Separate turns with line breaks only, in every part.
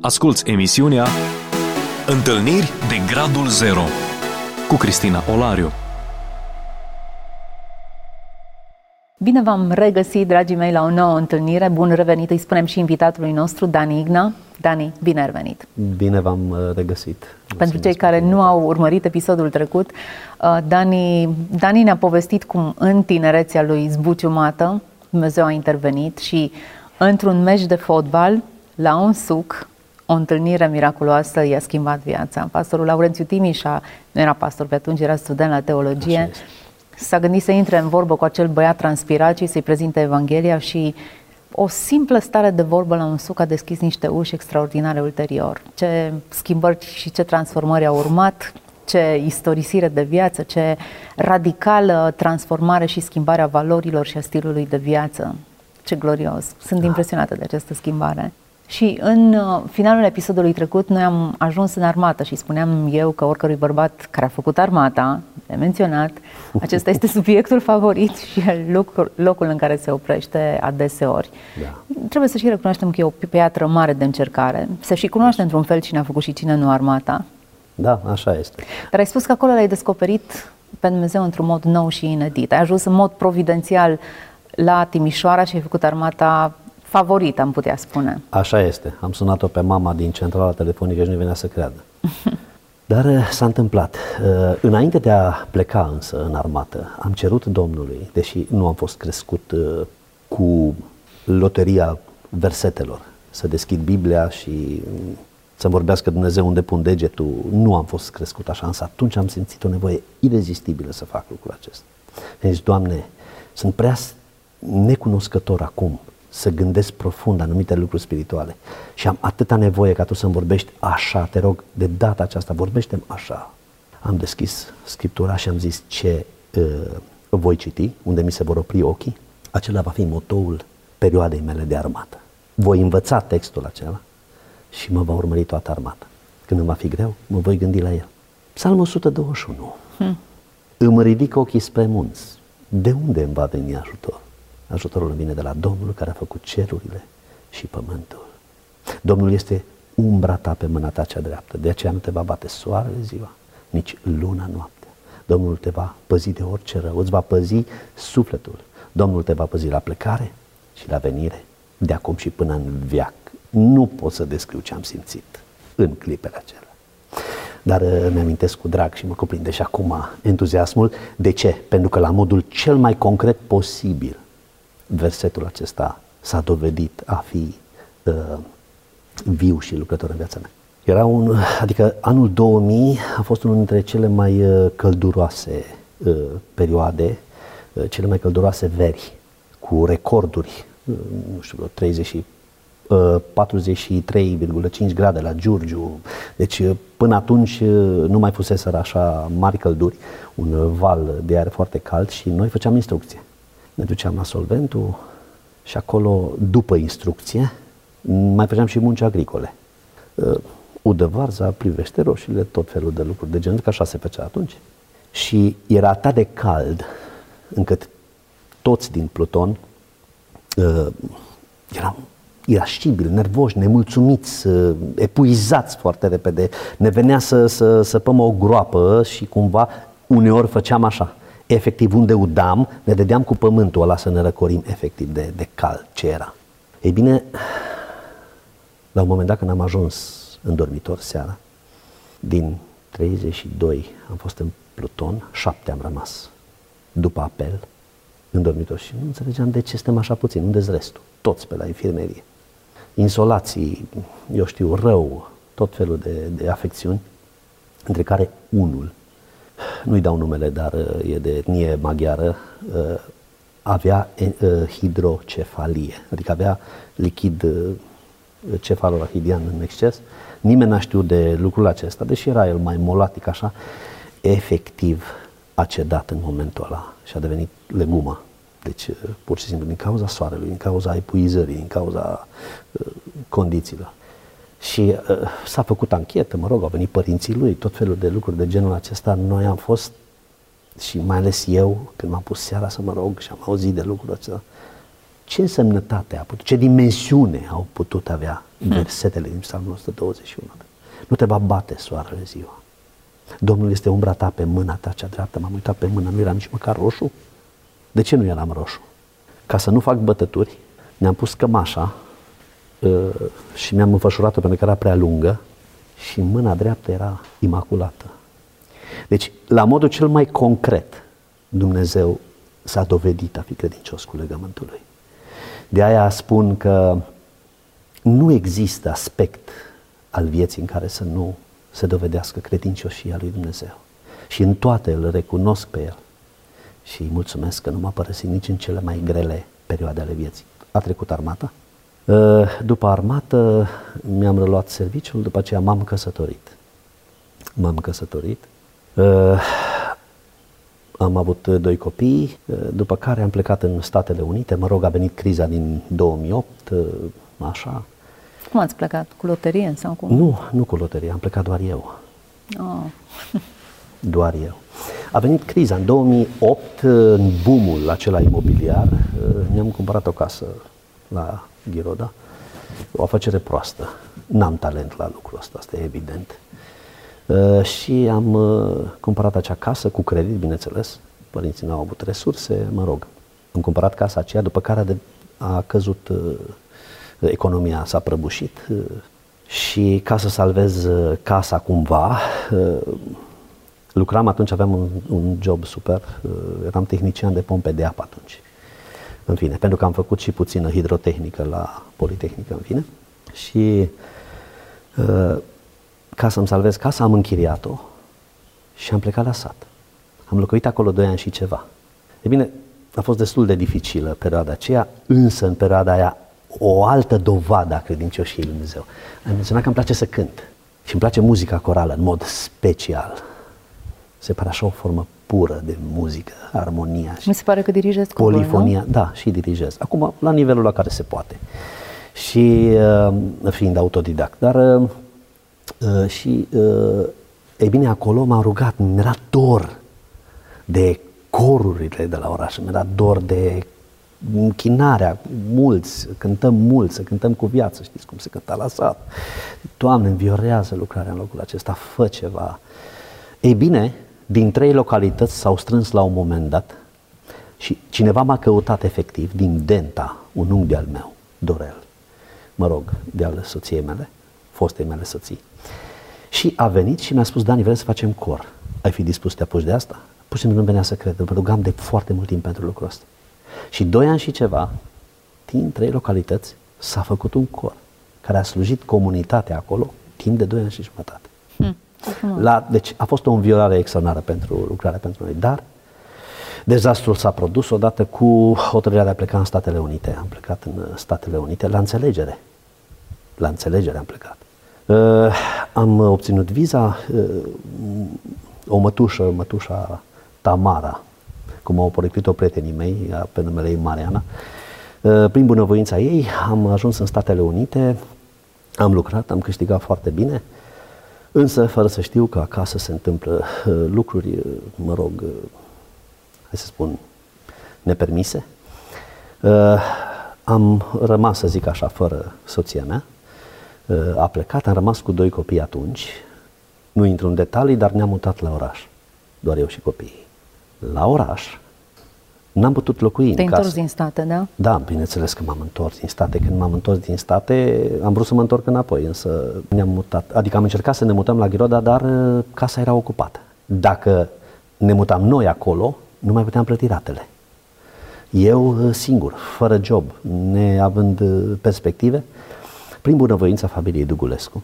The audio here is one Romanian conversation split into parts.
Asculți emisiunea Întâlniri de Gradul Zero cu Cristina Olariu.
Bine v-am regăsit, dragii mei, la o nouă întâlnire. Bun revenit, îi spunem și invitatului nostru, Dani Igna. Dani, bine ai venit!
Bine v-am uh, regăsit!
Pentru cei care nu au urmărit episodul trecut, uh, Dani, Dani ne-a povestit cum în tinerețea lui Zbuciu Mată Dumnezeu a intervenit și într-un meci de fotbal, la un suc, o întâlnire miraculoasă i-a schimbat viața. Pastorul Laurențiu Timișa, nu era pastor pe atunci, era student la teologie, s-a gândit să intre în vorbă cu acel băiat transpirat și să-i prezinte Evanghelia și o simplă stare de vorbă la un suc a deschis niște uși extraordinare ulterior. Ce schimbări și ce transformări au urmat, ce istorisire de viață, ce radicală transformare și schimbare a valorilor și a stilului de viață. Ce glorios! Sunt impresionată de această schimbare. Și în uh, finalul episodului trecut, noi am ajuns în armată și spuneam eu că oricărui bărbat care a făcut armata, de menționat, acesta este subiectul favorit și locul, locul în care se oprește adeseori. Da. Trebuie să și recunoaștem că e o piatră mare de încercare, să și cunoaște într-un fel cine a făcut și cine nu armata.
Da, așa este.
Dar ai spus că acolo l-ai descoperit pe Dumnezeu într-un mod nou și inedit. Ai ajuns în mod providențial la Timișoara și ai făcut armata favorit, am putea spune.
Așa este. Am sunat-o pe mama din centrala telefonică și nu venea să creadă. Dar uh, s-a întâmplat. Uh, înainte de a pleca însă în armată, am cerut Domnului, deși nu am fost crescut uh, cu loteria versetelor, să deschid Biblia și să vorbească Dumnezeu unde pun degetul. Nu am fost crescut așa, însă atunci am simțit o nevoie irezistibilă să fac lucrul acesta. Deci, Doamne, sunt prea necunoscător acum să gândesc profund anumite lucruri spirituale și am atâta nevoie ca tu să-mi vorbești așa, te rog, de data aceasta, vorbește așa. Am deschis Scriptura și am zis ce uh, voi citi, unde mi se vor opri ochii, acela va fi motoul perioadei mele de armată. Voi învăța textul acela și mă va urmări toată armata. Când îmi va fi greu, mă voi gândi la el. Psalmul 121. Hmm. Îmi ridic ochii spre munți. De unde îmi va veni ajutor? Ajutorul vine de la Domnul care a făcut cerurile și pământul. Domnul este umbra ta pe mâna ta cea dreaptă, de aceea nu te va bate soarele ziua, nici luna noaptea. Domnul te va păzi de orice rău, îți va păzi sufletul. Domnul te va păzi la plecare și la venire, de acum și până în viac. Nu pot să descriu ce am simțit în clipele acelea. Dar uh, mi-amintesc cu drag și mă cuprinde și acum entuziasmul. De ce? Pentru că la modul cel mai concret posibil versetul acesta s-a dovedit a fi uh, viu și lucrător în viața mea. Era un, adică anul 2000 a fost unul dintre cele mai uh, călduroase uh, perioade, uh, cele mai călduroase veri, cu recorduri, uh, nu știu, 30 43,5 grade la Giurgiu. Deci până atunci nu mai fuseseră așa mari călduri, un val de aer foarte cald și noi făceam instrucție ne duceam la solventul și acolo, după instrucție, mai făceam și munci agricole. Uh, udă varza, privește roșiile, tot felul de lucruri de genul, că așa se făcea atunci. Și era atât de cald încât toți din Pluton uh, eram irascibili, nervoși, nemulțumiți, uh, epuizați foarte repede. Ne venea să, să săpăm o groapă și cumva uneori făceam așa efectiv unde udam, ne dădeam cu pământul ăla să ne răcorim efectiv de, de cal ce era. Ei bine, la un moment dat când am ajuns în dormitor seara, din 32 am fost în Pluton, 7 am rămas după apel în dormitor și nu înțelegeam de ce suntem așa puțin, unde restul, toți pe la infirmerie. Insolații, eu știu, rău, tot felul de, de afecțiuni, între care unul nu-i dau numele, dar uh, e de etnie maghiară, uh, avea uh, hidrocefalie, adică avea lichid cefalorahidian în exces. Nimeni n-a știut de lucrul acesta, deși era el mai molatic așa, efectiv a cedat în momentul ăla și a devenit legumă. Deci, pur și simplu, din cauza soarelui, din cauza epuizării, din cauza uh, condițiilor. Și uh, s-a făcut anchetă, mă rog, au venit părinții lui, tot felul de lucruri de genul acesta. Noi am fost, și mai ales eu, când m-am pus seara să mă rog și am auzit de lucrul acesta, ce însemnătate a putut, ce dimensiune au putut avea versetele din Psalmul 121. Nu te va bate soarele ziua. Domnul este umbra ta pe mâna ta cea dreaptă. M-am uitat pe mână, nu era nici măcar roșu. De ce nu eram roșu? Ca să nu fac bătături, ne-am pus cămașa uh, și mi-am înfășurat-o pentru că era prea lungă și mâna dreaptă era imaculată. Deci, la modul cel mai concret, Dumnezeu s-a dovedit a fi credincios cu legământul lui. De aia spun că nu există aspect al vieții în care să nu se dovedească credincioșia lui Dumnezeu. Și în toate îl recunosc pe el. Și îi mulțumesc că nu m-a părăsit nici în cele mai grele perioade ale vieții. A trecut armata. Ă, după armată mi-am reluat serviciul, după aceea m-am căsătorit. M-am căsătorit. Ă, am avut doi copii, ă, după care am plecat în Statele Unite. Mă rog, a venit criza din 2008, așa.
Cum ați plecat? Cu loterie sau cum?
Nu, nu cu loterie, am plecat doar eu. Oh. doar eu. A venit criza în 2008, în boomul acela imobiliar, ne-am cumpărat o casă la Ghiroda, o afacere proastă. N-am talent la lucrul ăsta, asta e evident. Uh, și am uh, cumpărat acea casă cu credit, bineînțeles. Părinții nu au avut resurse, mă rog. Am cumpărat casa aceea, după care a căzut uh, economia, s-a prăbușit și ca să salvez casa cumva, lucram atunci, aveam un, un job super, eram tehnician de pompe de apă atunci. În fine, pentru că am făcut și puțină hidrotehnică la Politehnică, în fine. Și ca să-mi salvez casa, am închiriat-o și am plecat la sat. Am locuit acolo doi ani și ceva. E bine, a fost destul de dificilă perioada aceea, însă în perioada aia o altă dovadă a credincioșiei lui Dumnezeu. Am menționat că îmi place să cânt și îmi place muzica corală în mod special. Se pare așa o formă pură de muzică, armonia și
Mi se pare că dirigezi
polifonia. Voi, da, și dirigez. Acum, la nivelul la care se poate. Și uh, fiind autodidact. Dar uh, Uh, și, uh, ei bine, acolo m-am rugat, mi-era dor de corurile de la oraș, mi-era dor de închinarea, mulți, cântăm mulți, să cântăm cu viață, știți cum se cânta la sat. Doamne, înviorează lucrarea în locul acesta, fă ceva. Ei bine, din trei localități s-au strâns la un moment dat și cineva m-a căutat efectiv din Denta, un unghi al meu, Dorel, mă rog, de al soției mele, fostei mele soții. Și a venit și mi-a spus, Dani, vrem să facem cor. Ai fi dispus să te apuci de asta? Pur și simplu nu venea să cred. Îl rugam de foarte mult timp pentru lucrul ăsta. Și doi ani și ceva, din trei localități, s-a făcut un cor care a slujit comunitatea acolo timp de doi ani și jumătate. Hmm. La, deci a fost o înviorare extraordinară pentru lucrarea pentru noi, dar dezastrul s-a produs odată cu hotărârea de a pleca în Statele Unite. Am plecat în Statele Unite la înțelegere. La înțelegere am plecat. Uh, am obținut viza, uh, o mătușă, mătușa Tamara, cum au poreclit-o prietenii mei, pe numele ei Mariana. Uh, prin bunăvoința ei am ajuns în Statele Unite, am lucrat, am câștigat foarte bine, însă fără să știu că acasă se întâmplă lucruri, mă rog, hai să spun, nepermise. Am rămas, să zic așa, fără soția mea, a plecat, am rămas cu doi copii atunci, nu intru în detalii, dar ne-am mutat la oraș, doar eu și copiii. La oraș n-am putut locui
Te-ai întors din state, da?
Da, bineînțeles că m-am întors din state. Când m-am întors din state, am vrut să mă întorc înapoi, însă ne-am mutat. Adică am încercat să ne mutăm la Ghiroda, dar uh, casa era ocupată. Dacă ne mutam noi acolo, nu mai puteam plăti ratele. Eu uh, singur, fără job, neavând uh, perspective, prin bunăvoința familiei Dugulescu,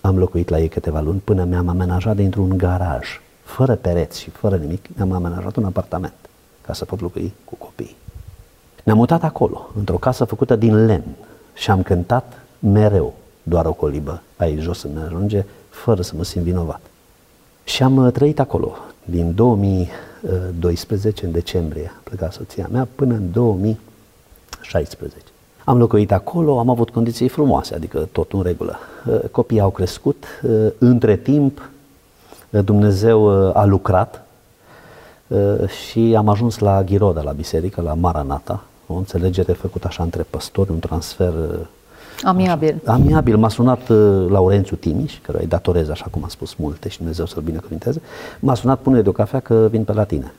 am locuit la ei câteva luni până mi-am amenajat dintr-un garaj, fără pereți și fără nimic, mi-am amenajat un apartament ca să pot locui cu copii. Ne-am mutat acolo, într-o casă făcută din lemn și am cântat mereu doar o colibă aici jos în ajunge, fără să mă simt vinovat. Și am uh, trăit acolo din 2012, în decembrie, a plecat soția mea, până în 2016. Am locuit acolo, am avut condiții frumoase, adică tot în regulă. Uh, copiii au crescut, uh, între timp uh, Dumnezeu a lucrat și am ajuns la Ghiroda, la biserică, la Maranata, o înțelegere făcută așa între păstori, un transfer uh,
Amiabil.
Așa, amiabil. M-a sunat uh, Laurențiu Timiș, care îi datorez, așa cum am spus, multe și Dumnezeu să-l binecuvinteze. M-a sunat, pune de o cafea că vin pe la tine.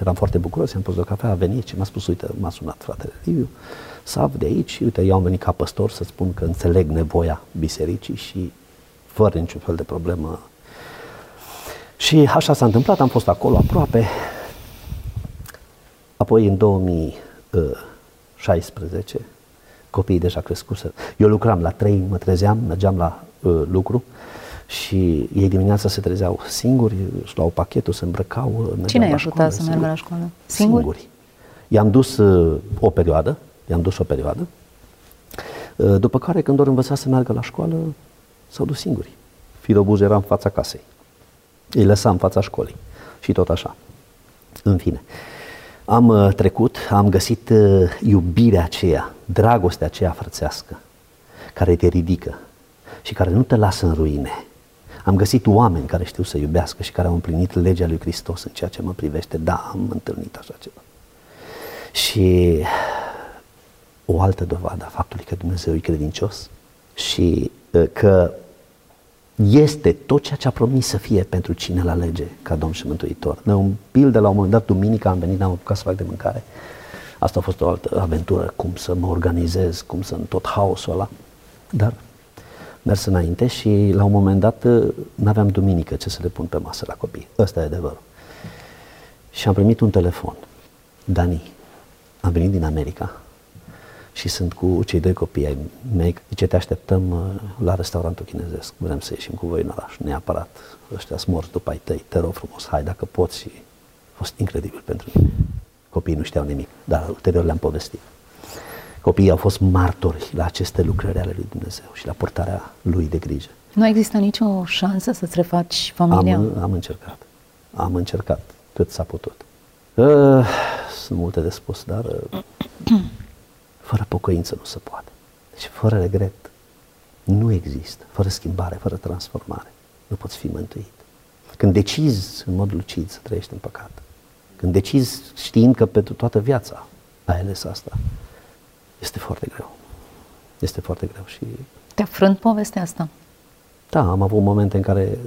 Eram foarte bucuros, i-am pus de o cafea, a venit și m-a spus, uite, m-a sunat fratele Liviu, Sav de aici, uite, eu am venit ca păstor să spun că înțeleg nevoia bisericii și fără niciun fel de problemă. Și așa s-a întâmplat, am fost acolo aproape. Apoi în 2016, copiii deja crescuseră. Eu lucram la trei, mă trezeam, mergeam la uh, lucru și ei dimineața se trezeau singuri, își luau pachetul, se îmbrăcau.
Cine i-a ajutat să meargă la școală?
Singuri? Singuri. I-am dus uh, o perioadă, i-am dus o perioadă, uh, după care când ori învăța să meargă la școală, s-au dus singuri. Filobuz era în fața casei. Îi lăsa în fața școlii. Și tot așa. În fine. Am uh, trecut, am găsit uh, iubirea aceea, dragostea aceea frățească, care te ridică și care nu te lasă în ruine. Am găsit oameni care știu să iubească și care au împlinit legea lui Hristos în ceea ce mă privește. Da, am întâlnit așa ceva. Și o altă dovadă a faptului că Dumnezeu e credincios și uh, că este tot ceea ce a promis să fie pentru cine îl alege ca Domn și Mântuitor. De un pildă, la un moment dat, duminică am venit, am apucat să fac de mâncare. Asta a fost o altă aventură, cum să mă organizez, cum să în tot haosul ăla. Dar mers înainte și la un moment dat n-aveam duminică ce să le pun pe masă la copii. Ăsta e adevărul. Și am primit un telefon. Dani, am venit din America, și sunt cu cei doi copii ai mei. Zice, te așteptăm uh, la restaurantul chinezesc, vrem să ieșim cu voi în oraș, neapărat. Ăștia sunt morți după ai tăi, te rog frumos, hai dacă poți. Și a fost incredibil pentru mine. Copiii nu știau nimic, dar ulterior le-am povestit. Copiii au fost martori la aceste lucrări ale lui Dumnezeu și la portarea lui de grijă.
Nu există nicio șansă să-ți refaci familia?
Am, am încercat. Am încercat cât s-a putut. Uh, sunt multe de spus, dar uh, Fără pocăință nu se poate. Deci fără regret nu există. Fără schimbare, fără transformare, nu poți fi mântuit. Când decizi în mod lucid să trăiești în păcat, când decizi știind că pentru toată viața ai ales asta, este foarte greu. Este foarte greu și...
Te-a frânt povestea asta?
Da, am avut momente în care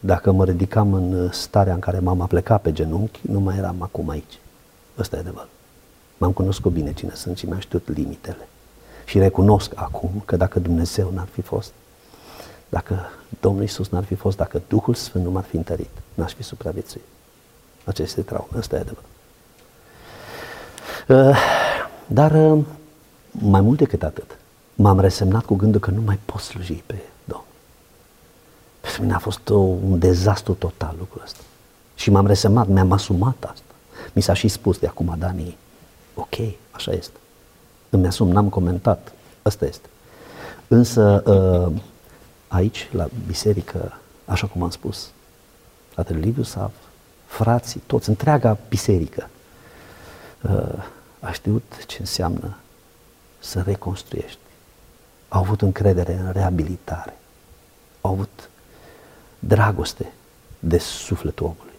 dacă mă ridicam în starea în care m-am plecat pe genunchi, nu mai eram acum aici. Ăsta e adevărul. M-am cunoscut bine cine sunt și mi-am știut limitele. Și recunosc acum că dacă Dumnezeu n-ar fi fost, dacă Domnul Isus n-ar fi fost, dacă Duhul Sfânt nu m-ar fi întărit, n-aș fi supraviețuit. Aceste traume, ăsta e adevărat. Uh, dar uh, mai mult decât atât, m-am resemnat cu gândul că nu mai pot sluji pe Domnul. Pentru mine a fost o, un dezastru total lucrul ăsta. Și m-am resemnat, mi-am asumat asta. Mi s-a și spus de acum, Dani, ok, așa este. Îmi asum, n-am comentat, asta este. Însă uh, aici, la biserică, așa cum am spus, fratele Liviu Sav, frații, toți, întreaga biserică, uh, a știut ce înseamnă să reconstruiești. Au avut încredere în reabilitare. Au avut dragoste de sufletul omului.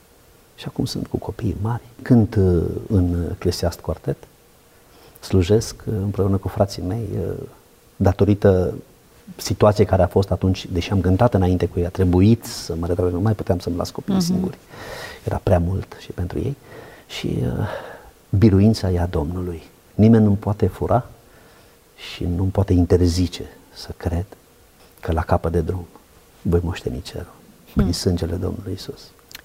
Și acum sunt cu copii mari. Cânt uh, în Eclesiast Quartet, slujesc uh, împreună cu frații mei, uh, datorită situației care a fost atunci, deși am cântat înainte cu ei, a trebuit să mă retrag, nu mai puteam să-mi las copiii uh-huh. singuri. Era prea mult și pentru ei. Și uh, biruința ea Domnului. Nimeni nu poate fura și nu poate interzice să cred că la capăt de drum voi moșteni cerul prin hmm. sângele Domnului Isus.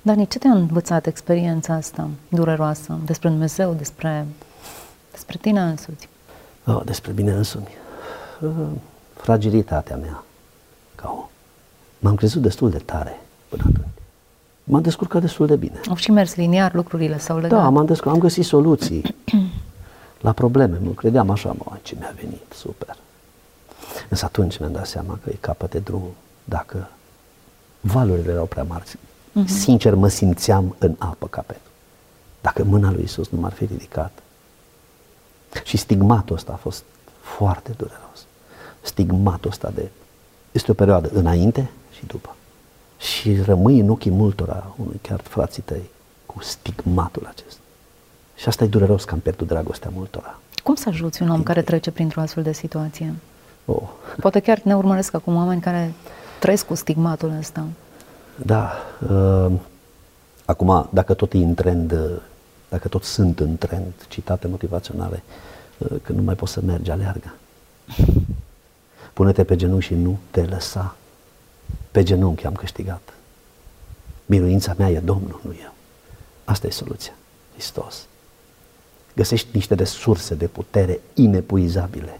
Dani, ce te-a învățat experiența asta dureroasă despre Dumnezeu, despre, despre tine însuți?
Oh, despre mine însumi. Uh, fragilitatea mea ca om. M-am crezut destul de tare până atunci. M-am descurcat destul de bine.
Au și mers liniar, lucrurile s-au legat.
Da, m-am descurcat, am găsit soluții la probleme. Nu credeam așa, mă, ce mi-a venit, super. Însă atunci mi-am dat seama că e capăt de drum dacă valurile erau prea mari Uh-huh. Sincer, mă simțeam în apă capetul. Dacă mâna lui Isus nu m-ar fi ridicat. Și stigmatul ăsta a fost foarte dureros. Stigmatul ăsta de... Este o perioadă înainte și după. Și rămâi în ochii multora, unui chiar frații tăi, cu stigmatul acesta. Și asta e dureros că am pierdut dragostea multora.
Cum să ajuți un om care trece printr-o astfel de situație?
Oh,
Poate chiar ne urmăresc acum oameni care trăiesc cu stigmatul ăsta.
Da. Uh, acum, dacă tot e în trend, uh, dacă tot sunt în trend citate motivaționale, uh, că nu mai poți să mergi, aleargă. Pune-te pe genunchi și nu te lăsa. Pe genunchi am câștigat. Biruința mea e Domnul, nu eu. Asta e soluția. Hristos. Găsești niște resurse de putere inepuizabile.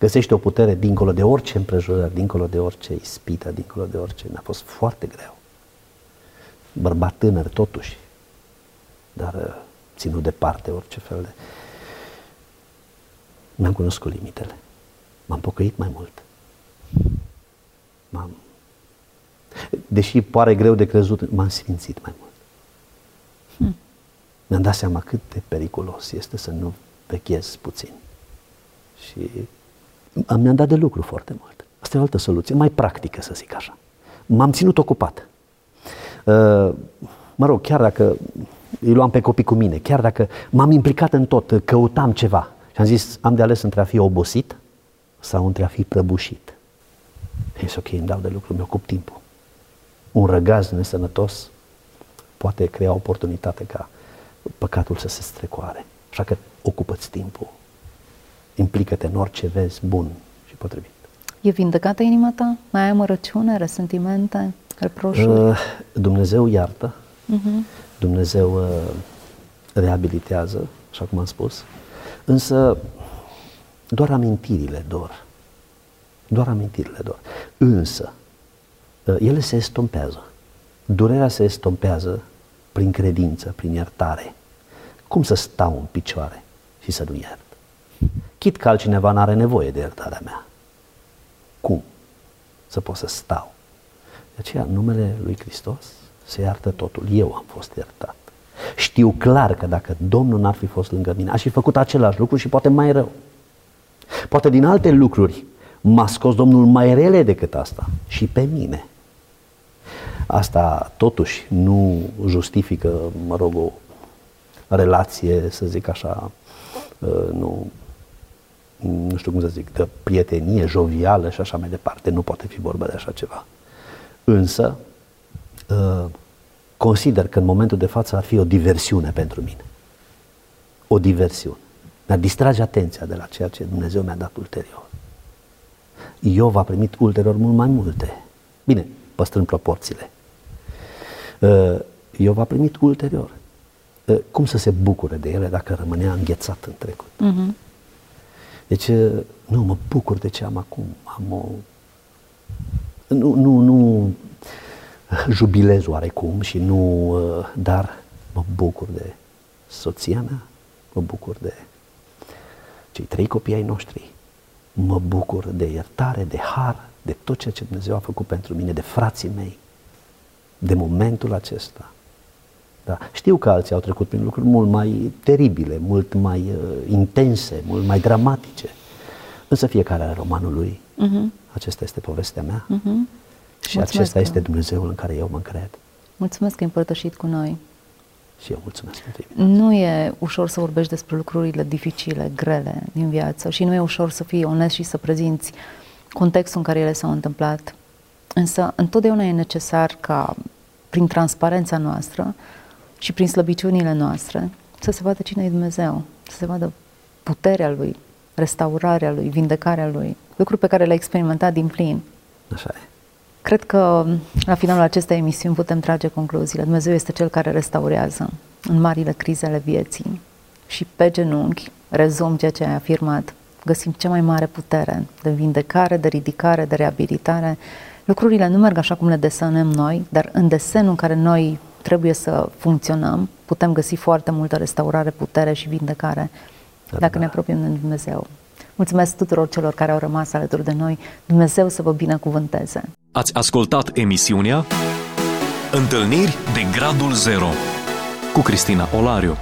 Găsești o putere dincolo de orice împrejurări, dincolo de orice ispită, dincolo de orice. Mi-a fost foarte greu. Bărbat tânăr totuși, dar uh, ținut departe orice fel de... Mi-am cunoscut limitele. M-am pocăit mai mult. M-am... Deși pare greu de crezut, m-am sfințit mai mult. Hmm. Mi-am dat seama cât de periculos este să nu vechezi puțin. Și mi-am dat de lucru foarte mult. Asta e o altă soluție, mai practică să zic așa. M-am ținut ocupat. Uh, mă rog, chiar dacă îi luam pe copii cu mine, chiar dacă m-am implicat în tot, căutam ceva și am zis, am de ales între a fi obosit sau între a fi prăbușit. E ok, îmi dau de lucru, mi-ocup timpul. Un răgaz nesănătos poate crea oportunitate ca păcatul să se strecoare. Așa că ocupă-ți timpul. Implică-te în orice vezi bun și potrivit.
E vindecată inima ta? Mai ai amărăciune, resentimente, reproșuri?
Uh, Dumnezeu iartă, uh-huh. Dumnezeu uh, reabilitează, așa cum am spus, însă doar amintirile dor. Doar amintirile dor. Însă, uh, ele se estompează. Durerea se estompează prin credință, prin iertare. Cum să stau în picioare și să nu iert? Chit că altcineva nu are nevoie de iertarea mea. Cum să pot să stau? De aceea, în numele lui Hristos se iartă totul. Eu am fost iertat. Știu clar că dacă Domnul n-ar fi fost lângă mine, aș fi făcut același lucru și poate mai rău. Poate din alte lucruri m-a scos Domnul mai rele decât asta și pe mine. Asta totuși nu justifică, mă rog, o relație, să zic așa, uh, nu, nu știu cum să zic, de prietenie jovială și așa mai departe. Nu poate fi vorba de așa ceva. Însă, uh, consider că în momentul de față ar fi o diversiune pentru mine. O diversiune. Mi-ar distrage atenția de la ceea ce Dumnezeu mi-a dat ulterior. Iov a primit ulterior mult mai multe. Bine, păstrând proporțiile. Uh, Iov a primit ulterior. Uh, cum să se bucure de ele dacă rămânea înghețat în trecut? Uh-huh. Deci, nu, mă bucur de ce am acum. Am o... Nu, nu, nu jubilez oarecum și nu, dar mă bucur de soția mea, mă bucur de cei trei copii ai noștri, mă bucur de iertare, de har, de tot ceea ce Dumnezeu a făcut pentru mine, de frații mei, de momentul acesta. Da. Știu că alții au trecut prin lucruri mult mai teribile, mult mai uh, intense, mult mai dramatice. Însă fiecare are romanul lui. Uh-huh. Acesta este povestea mea. Uh-huh. Și mulțumesc acesta că... este Dumnezeul în care eu mă încred.
Mulțumesc că ai împărtășit cu noi.
Și eu mulțumesc pentru
Nu e ușor să vorbești despre lucrurile dificile, grele din viață și nu e ușor să fii onest și să prezinți contextul în care ele s-au întâmplat. Însă întotdeauna e necesar ca prin transparența noastră și prin slăbiciunile noastre să se vadă cine e Dumnezeu, să se vadă puterea Lui, restaurarea Lui, vindecarea Lui, lucruri pe care le-a experimentat din plin.
Așa e.
Cred că la finalul acestei emisiuni putem trage concluziile. Dumnezeu este Cel care restaurează în marile crizele vieții și pe genunchi, rezum ceea ce ai afirmat, găsim cea mai mare putere de vindecare, de ridicare, de reabilitare. Lucrurile nu merg așa cum le desenăm noi, dar în desenul în care noi trebuie să funcționăm, putem găsi foarte multă restaurare, putere și vindecare da, dacă da. ne apropiem de Dumnezeu. Mulțumesc tuturor celor care au rămas alături de noi. Dumnezeu să vă binecuvânteze.
Ați ascultat emisiunea Întâlniri de Gradul Zero cu Cristina Olariu.